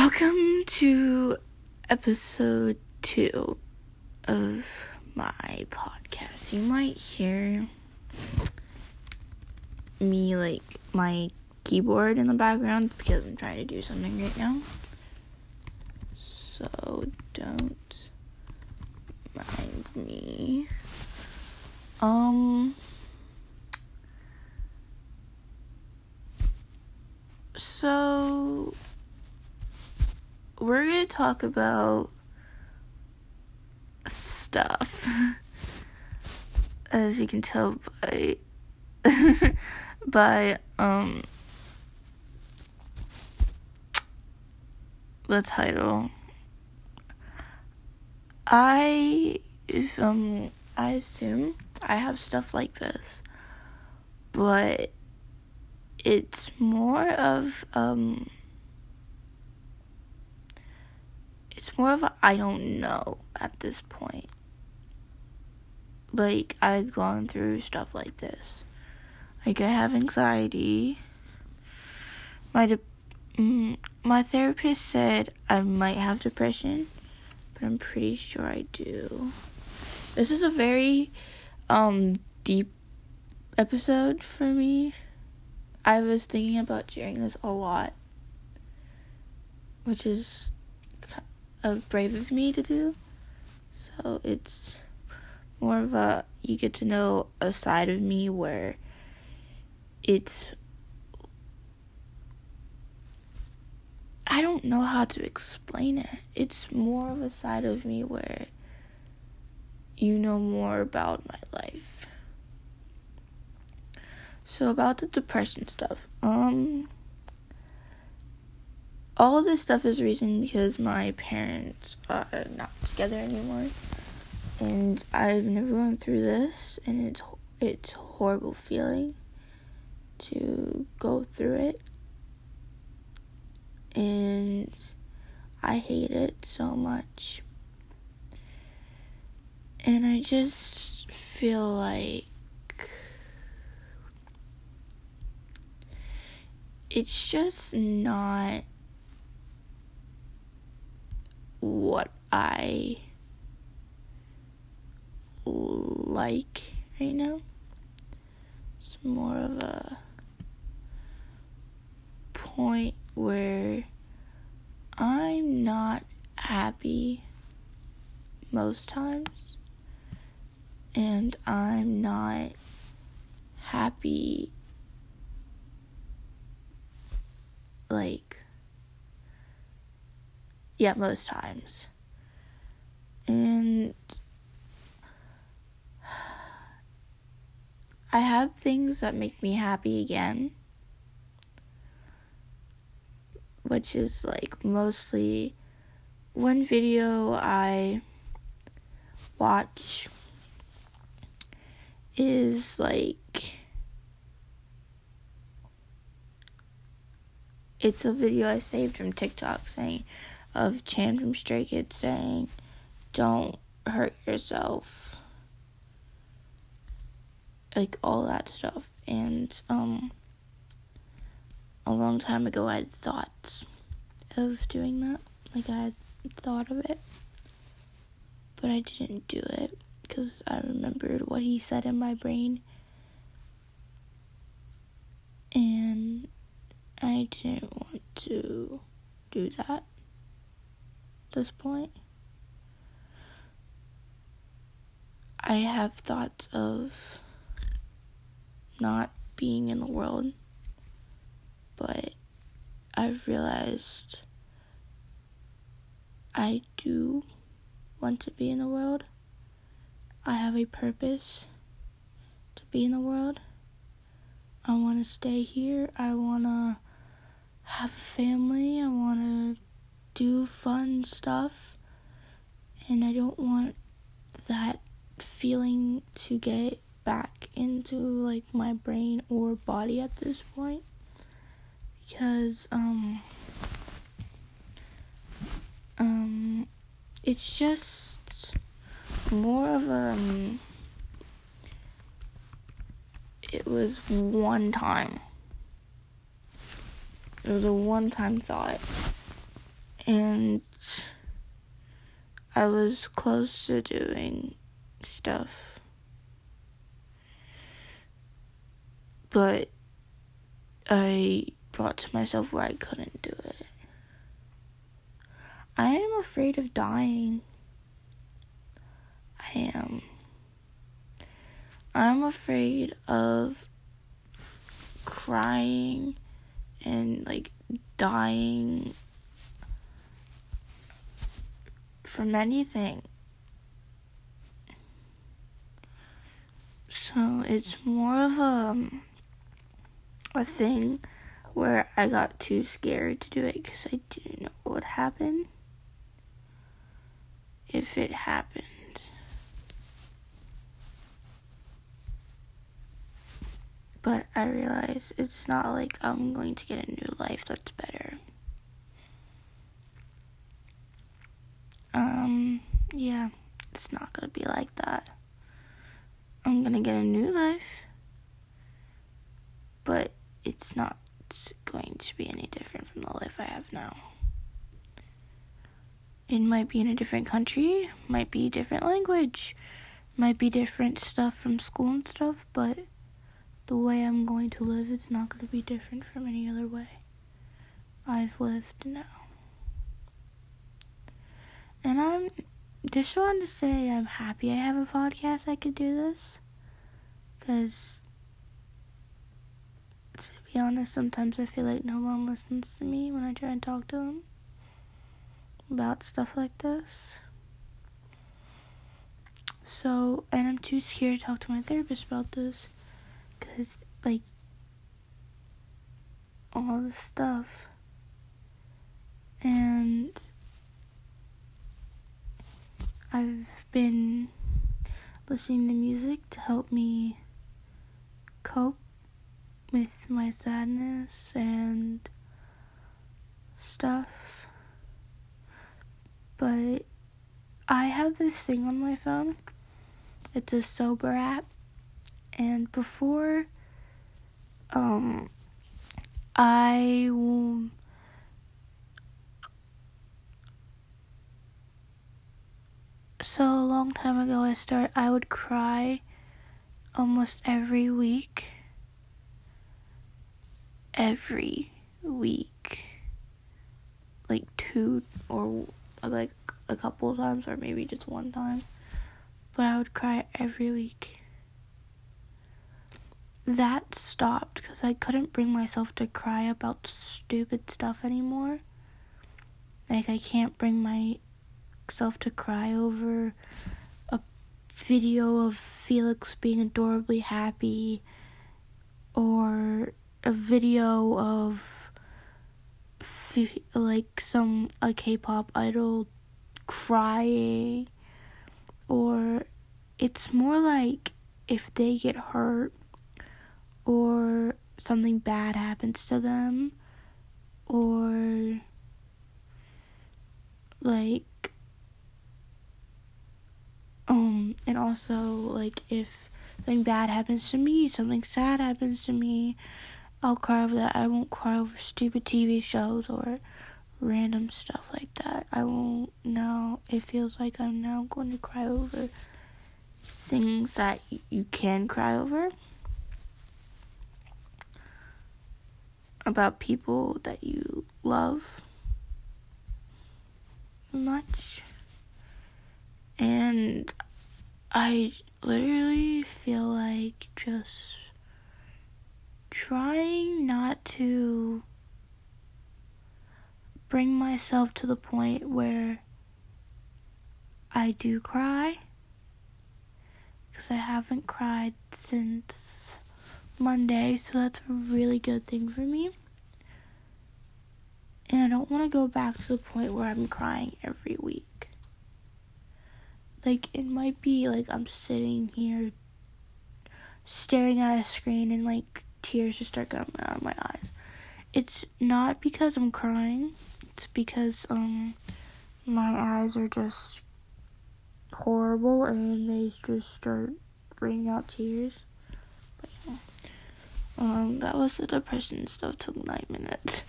Welcome to episode two of my podcast. You might hear me like my keyboard in the background because I'm trying to do something right now. So don't mind me. Um so we're going to talk about stuff. As you can tell by by um the title. I um I assume I have stuff like this. But it's more of um it's more of I don't know at this point. Like I've gone through stuff like this. Like I have anxiety. My de- mm, my therapist said I might have depression, but I'm pretty sure I do. This is a very um deep episode for me. I was thinking about sharing this a lot, which is of brave of me to do. So it's more of a you get to know a side of me where it's I don't know how to explain it. It's more of a side of me where you know more about my life. So about the depression stuff. Um all this stuff is reason because my parents are not together anymore. And I've never gone through this and it's it's horrible feeling to go through it. And I hate it so much. And I just feel like it's just not what I like right now. It's more of a point where I'm not happy most times, and I'm not happy like yeah, most times. And I have things that make me happy again, which is like mostly one video I watch is like it's a video I saved from TikTok saying of Chan from Stray Kids saying, Don't hurt yourself. Like all that stuff. And um a long time ago I had thoughts of doing that. Like I had thought of it. But I didn't do it because I remembered what he said in my brain. And I didn't want to do that at this point. I have thoughts of not being in the world, but I've realized I do want to be in the world. I have a purpose to be in the world. I want to stay here. I want to have a family. I want to do fun stuff and I don't want that feeling to get back into like my brain or body at this point. Because um um it's just more of a um, it was one time. It was a one time thought. And I was close to doing stuff. But I brought to myself where I couldn't do it. I am afraid of dying. I am. I'm afraid of crying and like dying from anything. So it's more of a a thing where I got too scared to do it because I didn't know what would happen if it happened. But I realize it's not like I'm going to get a new life that's better. Um, yeah, it's not gonna be like that. I'm gonna get a new life, but it's not going to be any different from the life I have now. It might be in a different country, might be different language, might be different stuff from school and stuff, but the way I'm going to live is not going to be different from any other way I've lived now. And I'm just wanted to say I'm happy I have a podcast I could do this. Because, to be honest, sometimes I feel like no one listens to me when I try and talk to them about stuff like this. So, and I'm too scared to talk to my therapist about this because, like, all the stuff. And I've been listening to music to help me cope with my sadness and stuff. But I have this thing on my phone. It's a sober app and before um I so a long time ago I started I would cry almost every week. Every week. Like two or like a couple times or maybe just one time. But I would cry every week. That stopped because I couldn't bring myself to cry about stupid stuff anymore. Like, I can't bring myself to cry over a video of Felix being adorably happy or a video of like some a K-pop idol crying. Or it's more like if they get hurt or something bad happens to them or like um and also like if something bad happens to me something sad happens to me i'll cry over that. I won't cry over stupid tv shows or random stuff like that. I won't now it feels like i'm now going to cry over things that you can cry over about people that you love much. And I literally feel like just trying not to bring myself to the point where I do cry because I haven't cried since Monday, so that's a really good thing for me. And I don't want to go back to the point where I'm crying every week. Like, it might be like I'm sitting here staring at a screen and like tears just start coming out of my eyes. It's not because I'm crying, it's because, um, my eyes are just horrible and they just start bringing out tears. But yeah. Um, that was the depression stuff. Took nine minutes.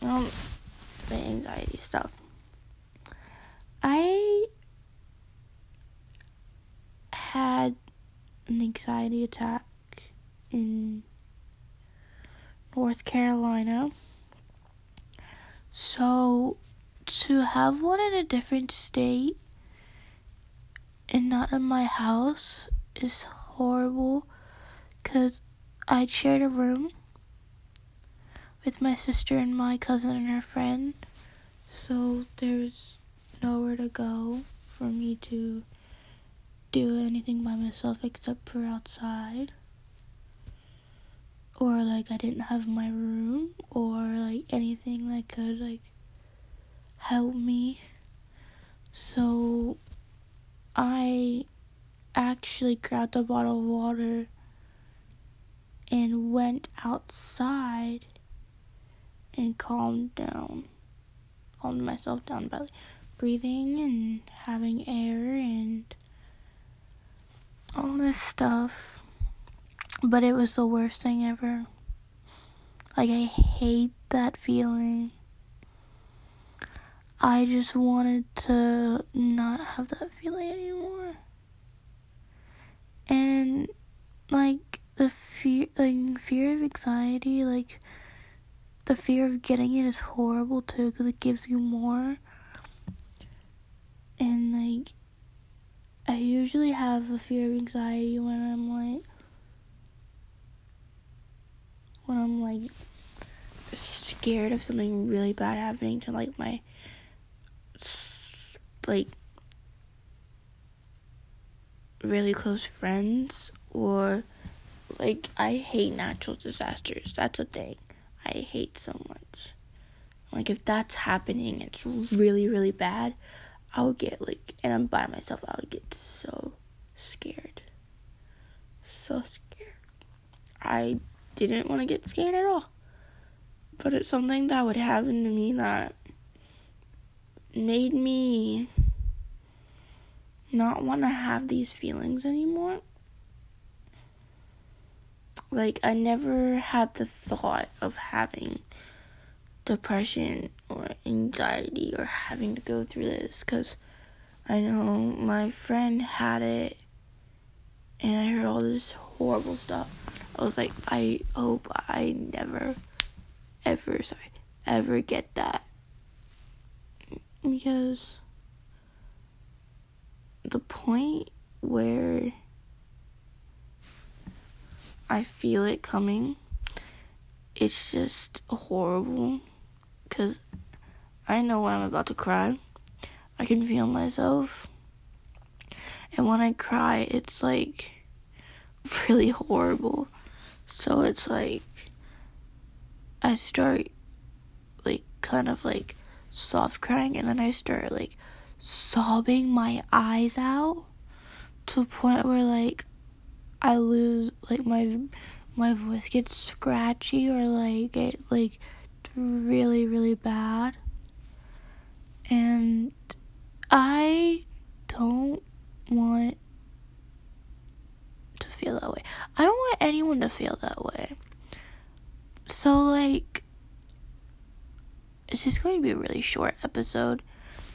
Um, the anxiety stuff. I had an anxiety attack in North Carolina. So to have one in a different state and not in my house is horrible because I shared a room with my sister and my cousin and her friend. So there's nowhere to go for me to do anything by myself except for outside. Or like I didn't have my room or like anything that could like help me. So I actually grabbed a bottle of water and went outside and calmed down. Calmed myself down by breathing and having air and all this stuff. But it was the worst thing ever. Like, I hate that feeling. I just wanted to not have that feeling anymore. And, like, the fear, like, fear of anxiety, like, the fear of getting it is horrible too because it gives you more. And like, I usually have a fear of anxiety when I'm like, when I'm like scared of something really bad happening to like my, like, really close friends or like I hate natural disasters. That's a thing. I hate so much. Like if that's happening, it's really really bad. I would get like, and I'm by myself. I would get so scared, so scared. I didn't want to get scared at all, but it's something that would happen to me that made me not want to have these feelings anymore like, I never had the thought of having depression or anxiety or having to go through this because I know my friend had it and I heard all this horrible stuff. I was like, I hope I never, ever, sorry, ever get that. Because the point where I feel it coming. It's just horrible because I know when I'm about to cry. I can feel myself. And when I cry, it's like really horrible. So it's like I start like kind of like soft crying and then I start like sobbing my eyes out to a point where like I lose like my my voice gets scratchy or like it like really really bad and I don't want to feel that way. I don't want anyone to feel that way. So like it's just going to be a really short episode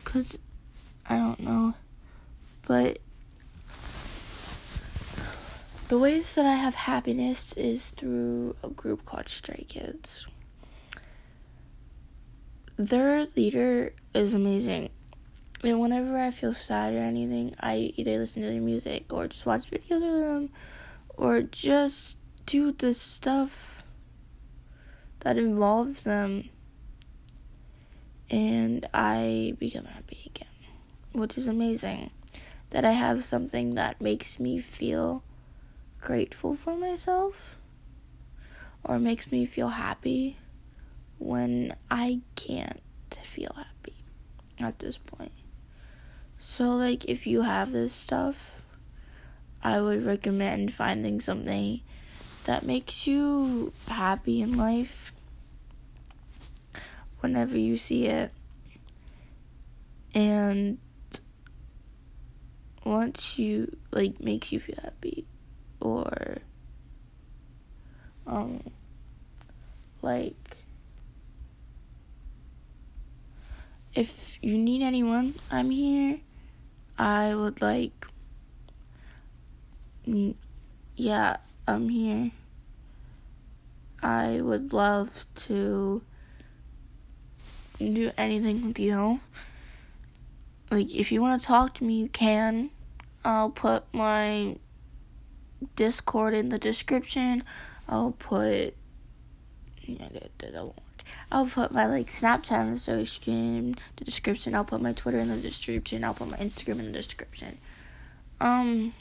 cuz I don't know. But the ways that I have happiness is through a group called Stray Kids. Their leader is amazing. And whenever I feel sad or anything, I either listen to their music or just watch videos of them or just do the stuff that involves them. And I become happy again, which is amazing that I have something that makes me feel grateful for myself or makes me feel happy when I can't feel happy at this point. So, like, if you have this stuff, I would recommend finding something that makes you happy in life whenever you see it. And once you, like, makes you feel happy, or um like if you need anyone, I'm here. I would like. Yeah, I'm here. I would love to do anything with you. Like, if you want to talk to me, you can. I'll put my Discord in the description. I'll put. I'll put my like Snapchat in the description, the description. I'll put my Twitter in the description. I'll put my Instagram in the description. Um.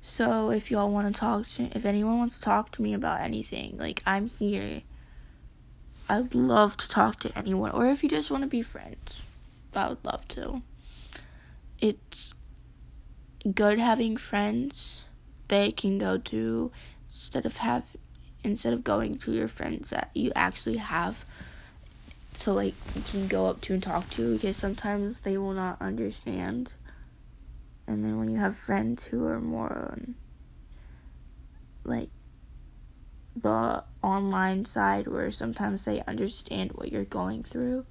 So if y'all want to talk to, if anyone wants to talk to me about anything, like I'm here. I'd love to talk to anyone, or if you just want to be friends, I would love to. It's good having friends they can go to instead of have instead of going to your friends that you actually have so like you can go up to and talk to because sometimes they will not understand. And then when you have friends who are more on like the online side where sometimes they understand what you're going through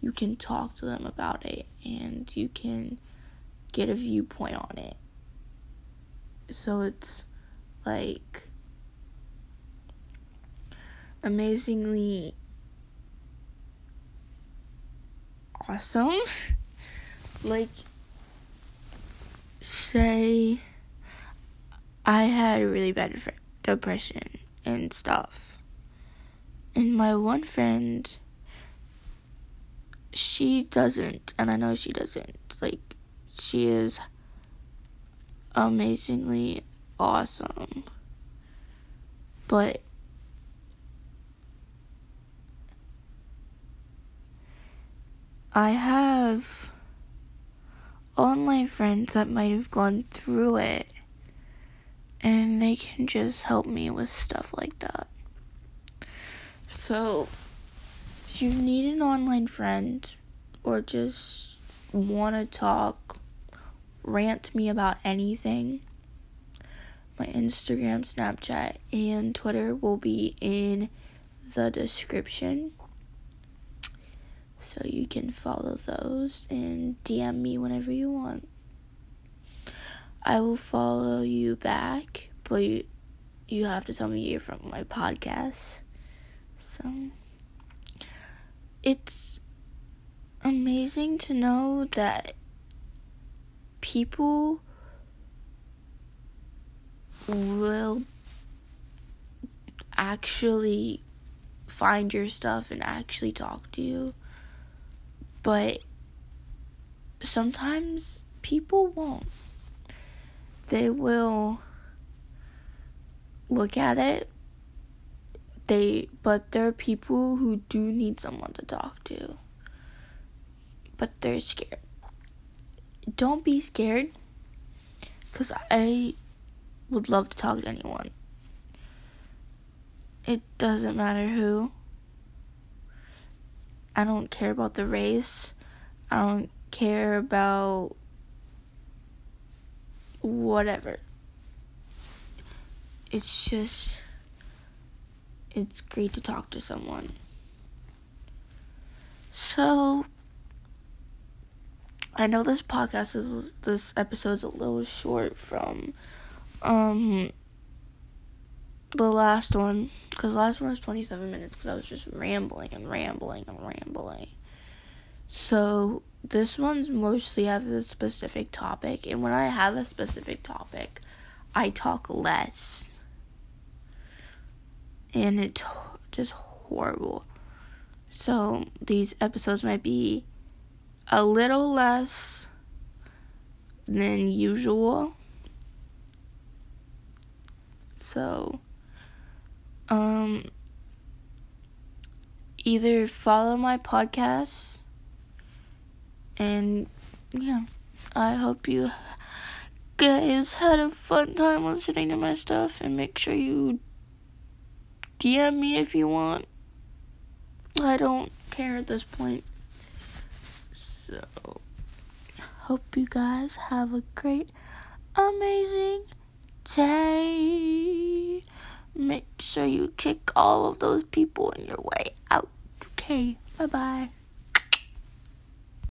you can talk to them about it and you can get a viewpoint on it. So it's like amazingly awesome. like, say I had a really bad depression and stuff. And my one friend, she doesn't, and I know she doesn't. Like, she is amazingly awesome. But I have online friends that might have gone through it and they can just help me with stuff like that. So, if you need an online friend or just want to talk, rant me about anything, my Instagram, Snapchat, and Twitter will be in the description. So you can follow those and DM me whenever you want. I will follow you back, but you, you have to tell me you're from my podcast. So it's amazing to know that people will actually find your stuff and actually talk to you. But sometimes people won't. They will look at it. They but there are people who do need someone to talk to. But they're scared. Don't be scared cuz I would love to talk to anyone. It doesn't matter who. I don't care about the race. I don't care about whatever. It's just it's great to talk to someone. So I know this podcast is this episode's a little short from um the last one because last one was 27 minutes because I was just rambling and rambling and rambling. So this one's mostly have a specific topic, and when I have a specific topic, I talk less, and it's just horrible. So these episodes might be a little less than usual so, um, either follow my podcast and yeah, I hope you guys had a fun time listening to my stuff and make sure you DM me if you want. I don't care at this point. So, hope you guys have a great, amazing day. Make sure you kick all of those people in your way out. Okay, bye bye.